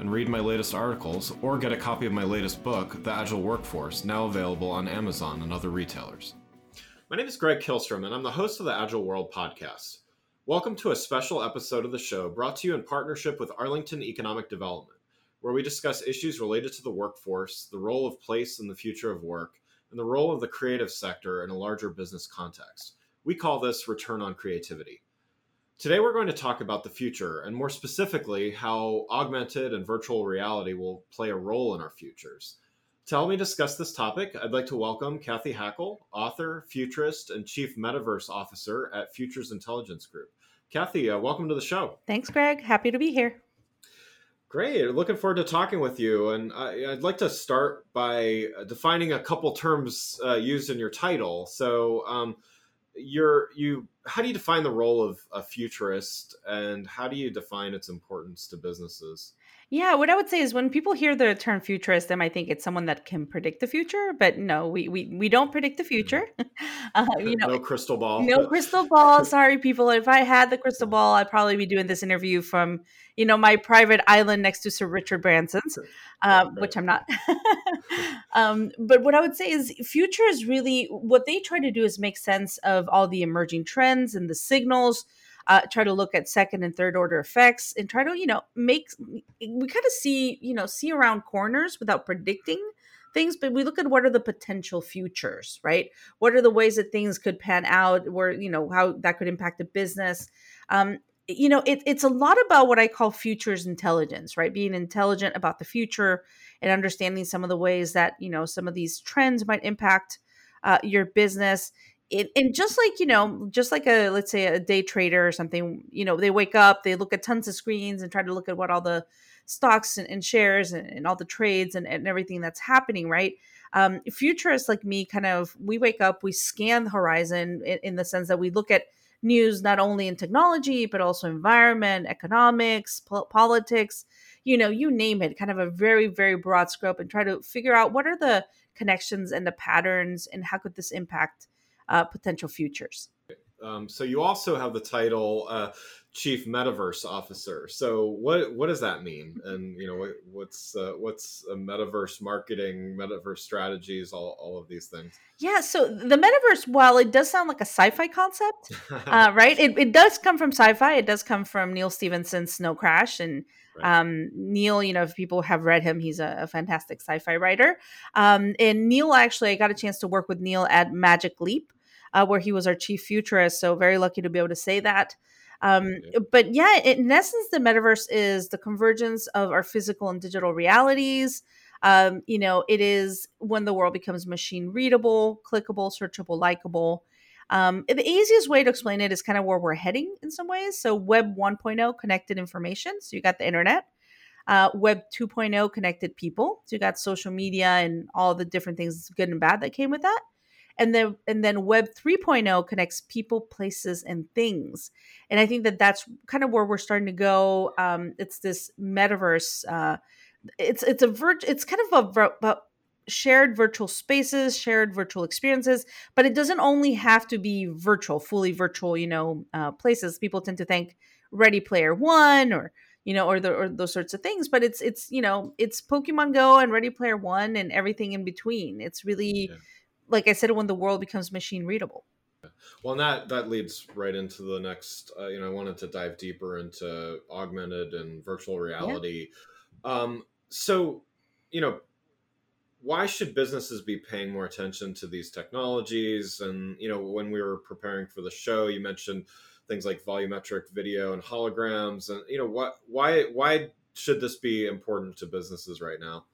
and read my latest articles or get a copy of my latest book, The Agile Workforce, now available on Amazon and other retailers. My name is Greg Kihlstrom, and I'm the host of the Agile World podcast. Welcome to a special episode of the show brought to you in partnership with Arlington Economic Development, where we discuss issues related to the workforce, the role of place in the future of work, and the role of the creative sector in a larger business context. We call this return on creativity. Today, we're going to talk about the future, and more specifically, how augmented and virtual reality will play a role in our futures. To help me discuss this topic, I'd like to welcome Cathy Hackl, author, futurist, and chief metaverse officer at Futures Intelligence Group. Cathy, uh, welcome to the show. Thanks, Greg. Happy to be here. Great. Looking forward to talking with you. And I, would like to start by defining a couple terms uh, used in your title. So, um, you're you. How do you define the role of a futurist, and how do you define its importance to businesses? Yeah, what I would say is when people hear the term futurist, they might think it's someone that can predict the future, but no, we we, we don't predict the future. uh, you know, no crystal ball. No crystal ball. Sorry, people. If I had the crystal ball, I'd probably be doing this interview from you know my private island next to Sir Richard Branson's, uh, which I'm not. um, but what I would say is, future is really what they try to do is make sense of all the emerging trends and the signals uh, try to look at second and third order effects and try to you know make we kind of see you know see around corners without predicting things but we look at what are the potential futures right? What are the ways that things could pan out where you know how that could impact the business? Um, you know it, it's a lot about what i call futures intelligence right? Being intelligent about the future and understanding some of the ways that you know some of these trends might impact uh, your business it, and just like you know just like a let's say a day trader or something you know they wake up they look at tons of screens and try to look at what all the stocks and, and shares and, and, all the trades and, and everything that's happening right? Um, futurists like me kind of we wake up we scan the horizon in, in the sense that we look at news not only in technology but also environment economics po- politics you know you name it kind of a very very broad scope and try to figure out what are the connections and the patterns and how could this impact uh, potential futures. Um, so you also have the title uh, chief metaverse officer. So what what does that mean? And you know what, what's uh, what's metaverse marketing, metaverse strategies, all, all of these things. Yeah. So the metaverse, while it does sound like a sci-fi concept, uh, right? It, it does come from sci-fi. It does come from Neal Stephenson's Snow Crash and. Right. Um, Neal, you know, if people have read him, he's a, a fantastic sci-fi writer. Um, and Neal, actually, I got a chance to work with Neal at Magic Leap, uh, where he was our chief futurist. So very lucky to be able to say that. Um, yeah. But yeah, in essence, the metaverse is the convergence of our physical and digital realities. Um, you know, it is when the world becomes machine readable, clickable, searchable, likable. Um, the easiest way to explain it is kind of where we're heading in some ways. So, Web 1.0, connected information. So, you got the internet. Uh, Web 2.0, connected people. So, you got social media and all the different things, good and bad, that came with that and then and then web 3.0 connects people places and things. And i think that that's kind of where we're starting to go. Um, it's this metaverse uh, it's it's a virt- it's kind of a, a shared virtual spaces shared virtual experiences but it doesn't only have to be virtual fully virtual you know uh, places. People tend to think ready player one or you know or the or those sorts of things but it's it's you know it's pokemon go and ready player one and everything in between. It's really yeah like I said, when the world becomes machine readable. Well, and that that leads right into the next. Uh, you know, I wanted to dive deeper into augmented and virtual reality. Yeah. Um, so, you know, why should businesses be paying more attention to these technologies? And you know, when we were preparing for the show, you mentioned things like volumetric video and holograms, and you know, what why why should this be important to businesses right now?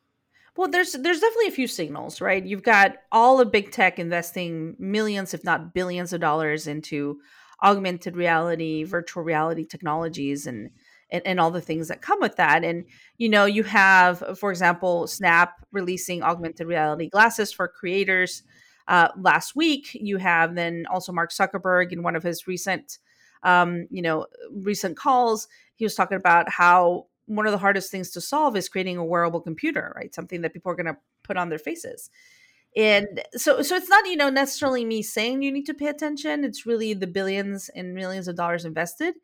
Well, there's there's definitely a few signals, right? You've got all of big tech investing millions, if not billions, of dollars into augmented reality, virtual reality technologies, and and, and all the things that come with that. And you know, you have, for example, Snap releasing augmented reality glasses for creators uh, last week. You have then also Mark Zuckerberg in one of his recent, um, you know, recent calls. He was talking about how one of the hardest things to solve is creating a wearable computer, right? Something that people are going to put on their faces. And so so it's not, you know, necessarily me saying you need to pay attention. It's really the billions and millions of dollars invested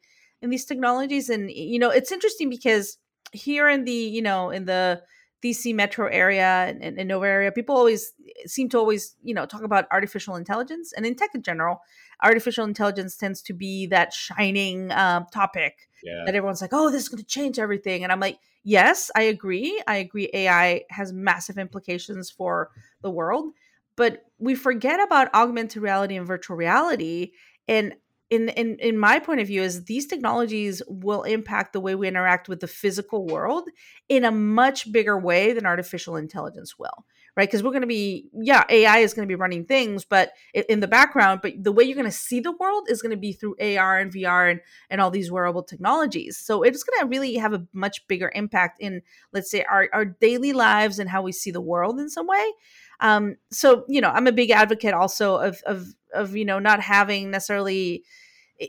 in these technologies and you know, it's interesting because here in the, you know, in the DC metro area and, and, Nova area, people always eh, seem to always, you know, talk about artificial intelligence. And in tech in general, artificial intelligence tends to be that shining um, topic yeah. that everyone's like, oh, this is going to change everything. And I'm like, yes, I agree. I agree. AI has massive implications for the world. But we forget about augmented reality and virtual reality. And in, in in my point of view is these technologies will impact the way we interact with the physical world in a much bigger way than artificial intelligence will right? Because we're going to be yeah ai is going to be running things but in the background but the way you're going to see the world is going to be through ar and vr and, and all these wearable technologies. So it's going to really have a much bigger impact in let's say our, our daily lives and how we see the world in some way. Um, so you know i'm a big advocate also of of of you know not having necessarily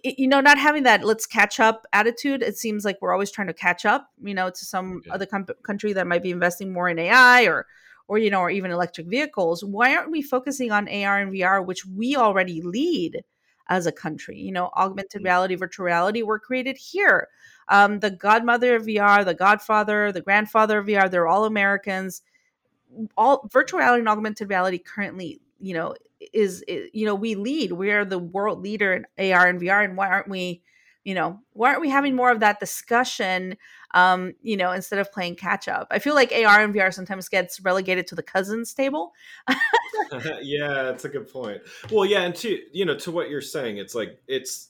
you know not having that let's catch up attitude. It seems like we're always trying to catch up you know to some yeah. other com- country that might be investing more in ai or or you know or even electric vehicles why aren't we focusing on ar and vr which we already lead as a country? You know augmented mm-hmm. reality virtual reality were created here. Um, the godmother of vr the godfather the grandfather of vr they're all americans. All virtual reality and augmented reality currently you know is, is you know we lead. We are the world leader in ar and vr and why aren't we you know why aren't we having more of that discussion um you know instead of playing catch up? I feel like ar and vr sometimes gets relegated to the cousins table. Yeah that's a good point. Well yeah and to you know to what you're saying it's like it's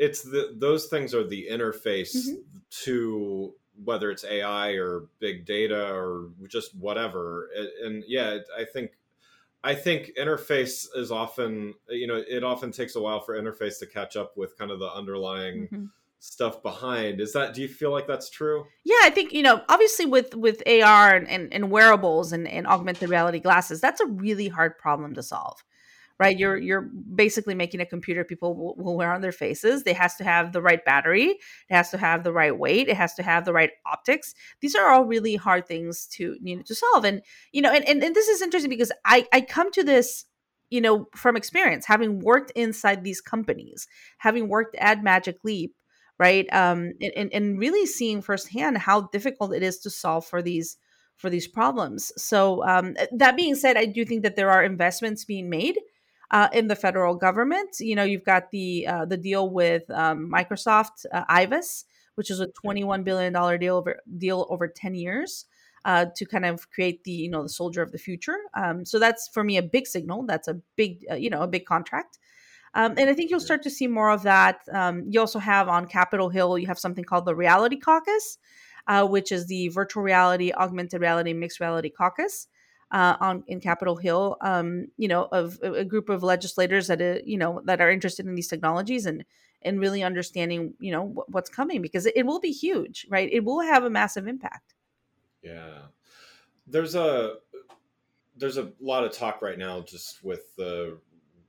it's the those things are the interface mm-hmm. to whether it's ai or big data or just whatever and, and yeah i think I think interface is often, you know, it often takes a while for interface to catch up with kind of the underlying mm-hmm. stuff behind. Is that? Do you feel like that's true? Yeah, I think you know, obviously with with AR and, and, and wearables and, and augmented reality glasses, that's a really hard problem to solve right? You're you're basically making a computer people will, will, wear on their faces. It has to have the right battery. It has to have the right weight. It has to have the right optics. These are all really hard things to you know to solve. And you know and, and, and this is interesting because i i come to this you know from experience having worked inside these companies having worked at magic leap right? Um and, and really seeing firsthand how difficult it is to solve for these for these problems. So um, that being said i do think that there are investments being made uh, in the federal government. You know, you've got the uh, the deal with um, Microsoft uh, IVAS, which is a twenty one billion dollar deal over deal over ten years. Uh, to kind of create the you know the soldier of the future, um, so that's for me a big signal. That's a big uh, you know a big contract, um, and I think you'll start to see more of that. Um, you also have on Capitol Hill, you have something called the Reality Caucus, uh, which is the virtual reality, augmented reality, mixed reality caucus uh, on in Capitol Hill, um, you know, of a group of legislators that uh, you know that are interested in these technologies and and really understanding you know what's coming because it, it will be huge, right? It will have a massive impact. Yeah, there's a there's a lot of talk right now just with the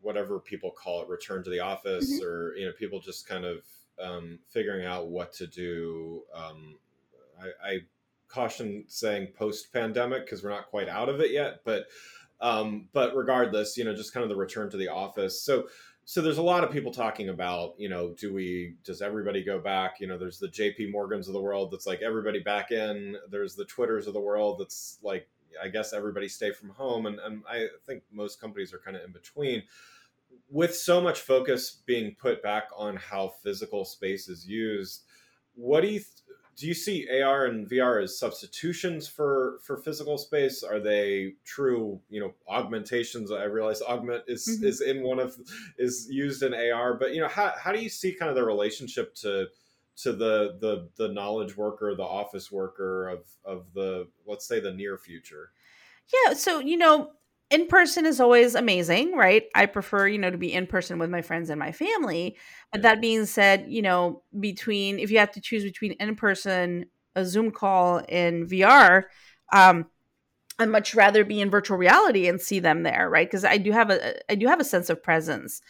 whatever people call it return to the office mm-hmm. or you know people just kind of um, figuring out what to do um, I, I, caution saying post pandemic because we're not quite out of it yet. But um, but regardless, you know, just kind of the return to the office. So so there's a lot of people talking about, you know, do we does everybody go back? You know, there's the JP Morgans of the world that's like everybody back in. There's the Twitters of the world that's like I guess everybody stay from home. And, and I think most companies are kind of in between with so much focus being put back on how physical space is used, what do you do you see AR and VR as substitutions for for physical space? Are they true, you know, augmentations? I realize augment is mm-hmm. is in one of is used in AR, but you know, how how do you see kind of the relationship to to the the the knowledge worker, the office worker of of the let's say the near future? Yeah, so you know, in person is always amazing, right? I prefer, you know, to be in person with my friends and my family. But that being said, you know, between if you have to choose between in person, a Zoom call, and VR, um, I'd much rather be in virtual reality and see them there, right? Because I do have a I do have a sense of presence.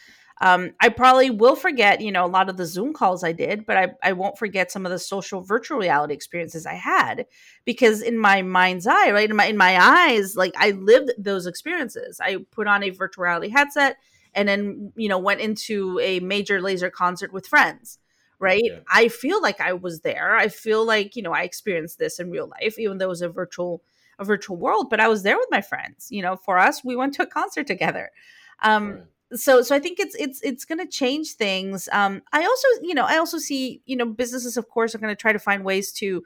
Um, I probably will forget, you know, a lot of the Zoom calls I did, but I, I won't forget some of the social virtual reality experiences I had because in my mind's eye, right, in my in my eyes, like I lived those experiences. I put on a virtual reality headset and then, you know, went into a Major Lazer concert with friends right? Yeah. I feel like I was there. I feel like, you know, I experienced this in real life, even though it was a virtual a virtual world, but I was there with my friends. You know, for us, we went to a concert together. Um, right so so i think it's it's it's going to change things um i also you know i also see you know businesses of course are going to try to find ways to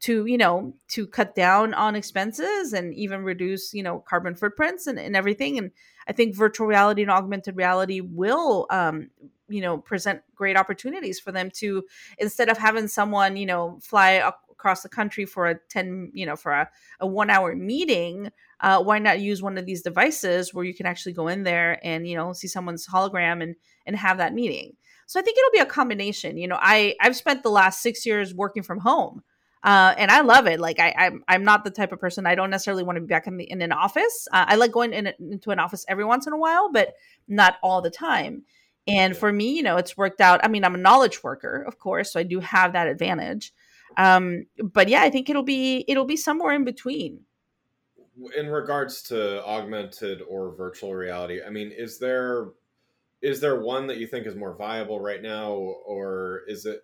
to you know to cut down on expenses and even reduce you know carbon footprints and, and everything and i think virtual reality and augmented reality will um you know present great opportunities for them to instead of having someone you know fly across the country for a 10 you know for a, a one hour meeting uh, why not use one of these devices where you can actually go in there and you know see someone's hologram and and have that meeting so i think it'll be a combination you know i i've spent the last six years working from home uh, and I love it. Like I, I'm, I'm not the type of person. I don't necessarily want to be back in, the, in an office. Uh, I like going in, into an office every once in a while, but not all the time. And for me, you know, it's worked out. I mean, I'm a knowledge worker, of course, so I do have that advantage. Um, but yeah, I think it'll be it'll be somewhere in between in regards to augmented or virtual reality i mean is there is there one that you think is more viable right now or is it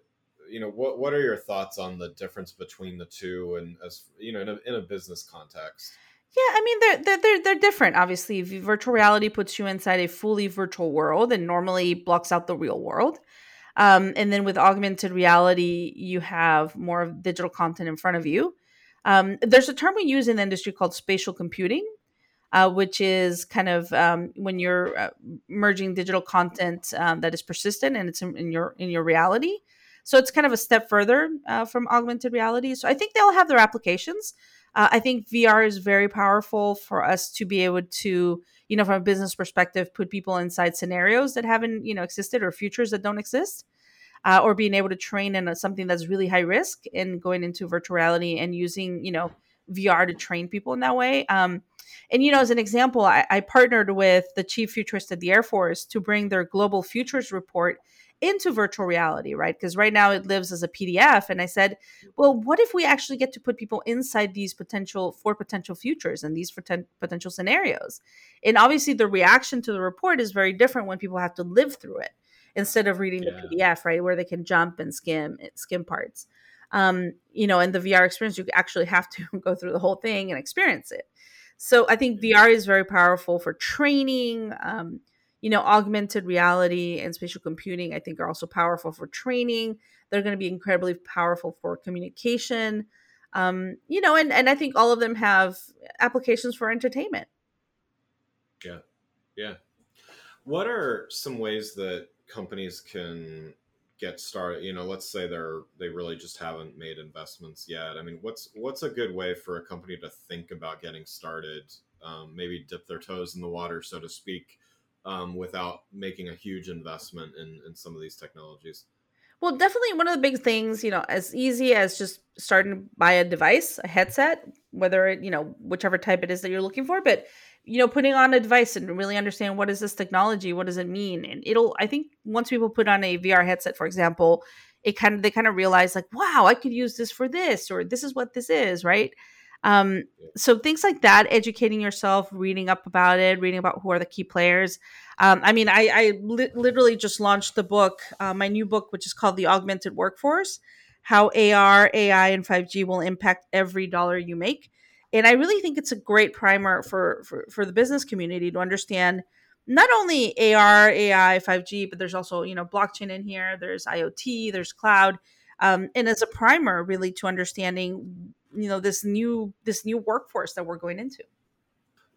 you know what what are your thoughts on the difference between the two and as you know in a, in a business context yeah, I mean they're, they're they're they're different. Obviously, virtual reality puts you inside a fully virtual world and normally blocks out the real world. Um, and then with augmented reality, you have more digital content in front of you. Um, there's a term we use in the industry called spatial computing, uh, which is kind of um, when you're uh, merging digital content um, that is persistent and it's in, in, your in your reality. So it's kind of a step further uh, from augmented reality. So I think they'll have their applications. Uh, I think VR is very powerful for us to be able to, you know, from a business perspective, put people inside scenarios that haven't, you know, existed or futures that don't exist uh, or being able to train in a, something that's really high risk and going into virtual reality and using you know VR to train people in that way. Um, and you know, as an example, I, I, partnered with the chief futurist at the Air Force to bring their global futures report into virtual reality, right? Because right now it lives as a PDF. And I said, well, what if we actually get to put people inside these potential for potential futures and these poten- potential scenarios? And obviously, the reaction to the report is very different when people have to live through it instead of reading yeah. the PDF, right, where they can jump and skim eh, skim parts. Um, you know, in the VR experience, you actually have to go through the whole thing and experience it. So I think VR is very powerful for training. Um, you know, augmented reality and spatial computing, I think, are also powerful for training. They're going to be incredibly powerful for communication. Um, you know, and and I think all of them have applications for entertainment. Yeah, yeah. What are some ways that companies can get started you know let's say they're they really just haven't made investments yet i mean what's what's a good way for a company to think about getting started um, maybe dip their toes in the water so to speak um, without making a huge investment in, in some of these technologies. Well definitely one of the big things you know as easy as just starting to buy a device a headset whether it you know whichever type it is that you're looking for but you know putting on a device and really understand what is this technology what does it mean? And it'll i think once people put on a vr headset for example it kind of they kind of realize like wow i could use this for this or this is what this is right um, so things like that educating yourself reading up about it reading about who are the key players. Um, i mean i, I li- literally just launched the book uh, my new book which is called the augmented workforce how ar ai and 5g will impact every dollar you make. And I really think it's a great primer for, for, for the business community to understand not only AR, AI, 5G, but there's also, you know, blockchain in here, there's IoT, there's cloud. Um, and as a primer really to understanding, you know, this new this new workforce that we're going into.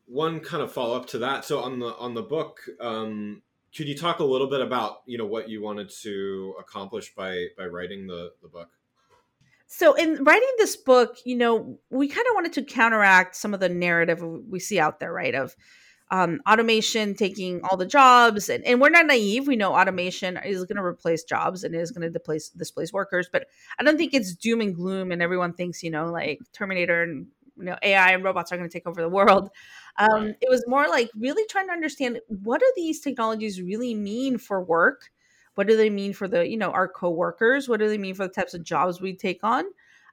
One kind of follow up to that. So on the on the book, um, could you talk a little bit about, you know, what you wanted to accomplish by by writing the, the book? So in writing this book, you know, we kind of wanted to counteract some of the narrative we see out there, right? Of um, automation taking all the jobs and, and we're not naive. We know automation is going to replace jobs and is going to displace displace workers but i don't think it's doom and gloom and everyone thinks you know like terminator and you know ai and robots are going to take over the world. Um, it was more like really trying to understand what do these technologies really mean for work? What do they mean for the you know our coworkers? What do they mean for the types of jobs we take on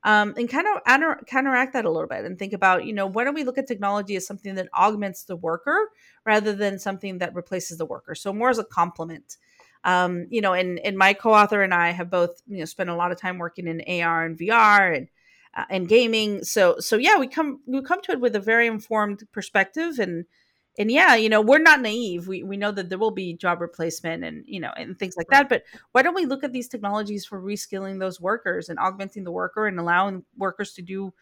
um, and kind of counteract that a little bit and think about, you know, why don't we look at technology as something that augments the worker rather than something that replaces the worker? So more as a complement. Um, you know, and and my co-author and I have both, you know, spent a lot of time working in AR and VR and uh, and gaming. So so yeah, we come we come to it with a very informed perspective and and yeah, you know, we're not naive. We we know that there will be job replacement and you know and things like that. But why don't we look at these technologies for reskilling those workers and augmenting the worker and allowing workers to do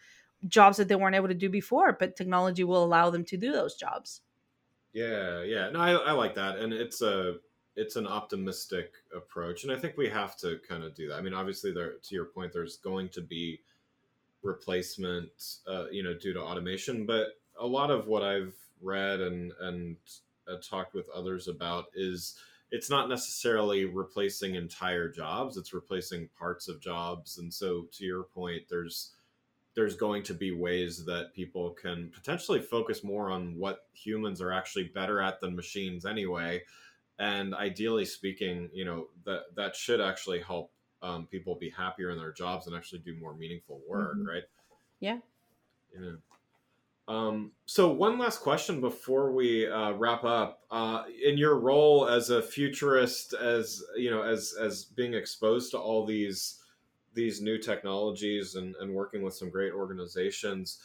jobs that they weren't able to do before, but technology will allow them to do those jobs. Yeah, yeah. No, I, I like that, and it's a it's an optimistic approach, and I think we have to kind of do that. I mean, obviously, there to your point, there's going to be replacement, uh, you know, due to automation, but a lot of what I've read and and uh, talked with others about is it's not necessarily replacing entire jobs it's replacing parts of jobs. And so to your point there's there's going to be ways that people can potentially focus more on what humans are actually better at than machines anyway. And ideally speaking you know that that should actually help um, people be happier in their jobs and actually do more meaningful work mm-hmm. right? Yeah. Yeah um, so one last question before we uh, wrap up. Uh, in your role as a futurist, as you know, as as being exposed to all these these new technologies and, and working with some great organizations,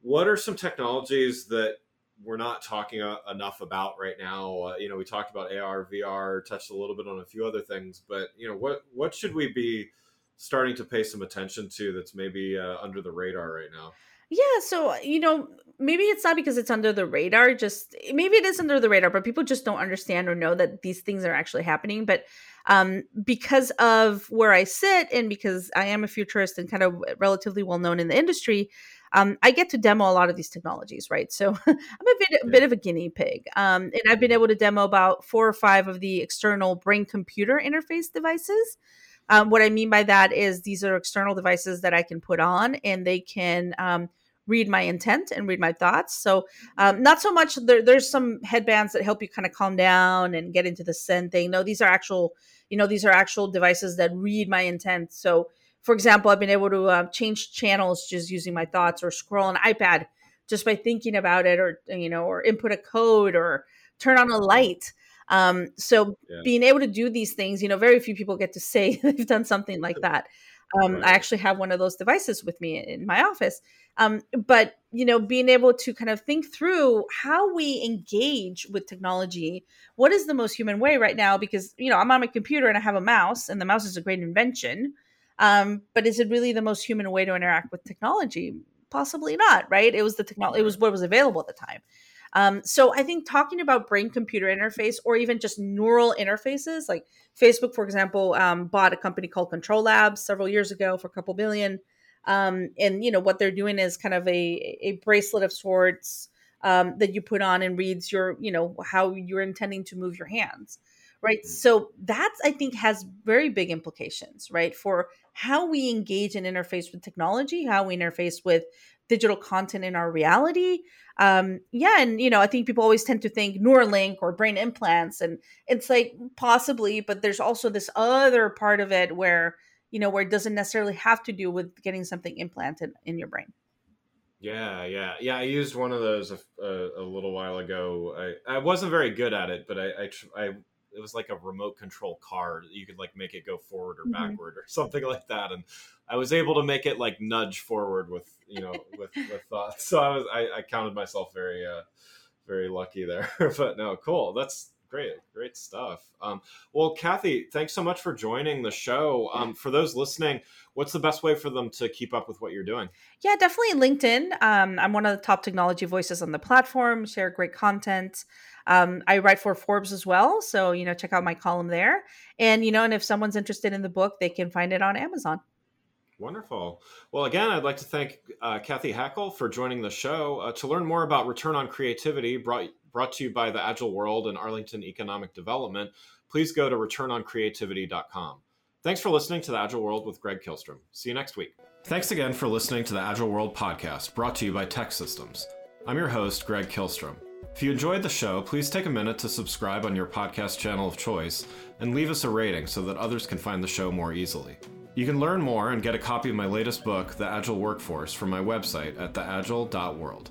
what are some technologies that we're not talking enough about right now? Uh, you know, we talked about AR, VR, touched a little bit on a few other things, but you know, what what should we be starting to pay some attention to that's maybe uh, under the radar right now? Yeah, so uh, you know, maybe it's not because it's under the radar, just maybe it is under the radar, but people just don't understand or know that these things are actually happening. But um, because of where I sit and because I am a futurist and kind of relatively well known in the industry, um, I get to demo a lot of these technologies, right? So I'm a bit, a bit of a guinea pig. Um, and I've been able to demo about four or five of the external brain computer interface devices. Um, what I mean by that is these are external devices that I can put on and they can um, read my intent and read my thoughts. So, um, not so much there, there's some headbands that help you kind of calm down and get into the Zen thing. No, these are actual, you know, these are actual devices that read my intent. So, for example, I've been able to uh, change channels just using my thoughts or scroll an iPad just by thinking about it or, you know, or input a code or turn on a light. Um, so yeah. being able to do these things, you know, very few people get to say they've done something like that. Um, right. I actually have one of those devices with me in my office. Um, but you know, being able to kind of think through how we engage with technology, what is the most human way right now? Because you know, I'm on my computer and I have a mouse, and the mouse is a great invention. Um, but is it really the most human way to interact with technology? Possibly not, right? It was the technology; it was what was available at the time. Um, so I think talking about brain computer interface or even just neural interfaces, like Facebook, for example, um, bought a company called CTRL-labs several years ago for a couple billion. Um, and you know what they're doing is kind of a a bracelet of sorts um, that you put on and reads your you know how you're intending to move your hands right mm. so that's i think has very big implications right for how we engage and interface with technology how we interface with digital content in our reality um yeah and you know i think people always tend to think neuralink or brain implants and it's like possibly but there's also this other part of it where you know, where it doesn't necessarily have to do with getting something implanted in your brain. Yeah, yeah, yeah. I used one of those a, a, a little while ago. I, I wasn't very good at it, but I, I, I, was like a remote control car. You could like make it go forward or mm-hmm. backward or something like that, and I was able to make it like nudge forward with you know with with thoughts. So I was I, I counted myself very uh very lucky there. but no, cool. That's great, great stuff. Um, well, Cathy, thanks so much for joining the show. Um, for those listening, what's the best way for them to keep up with what you're doing? Yeah, definitely LinkedIn. Um, I'm one of the top technology voices on the platform. Share great content. Um, I write for Forbes as well, so you know, check out my column there. And you know, and if someone's interested in the book, they can find it on Amazon. Wonderful. Well, again, I'd like to thank uh, Cathy Hackl for joining the show. Uh, to learn more about Return on Creativity, brought brought to you by the Agile World and Arlington Economic Development, please go to returnoncreativity.com. Thanks for listening to the Agile World with Greg Kihlstrom. See you next week. Thanks again for listening to the Agile World podcast, brought to you by TEKsystems. I'm your host, Greg Kihlstrom. If you enjoyed the show, please take a minute to subscribe on your podcast channel of choice and leave us a rating so that others can find the show more easily. You can learn more and get a copy of my latest book, The Agile Workforce, from my website at theagile.world.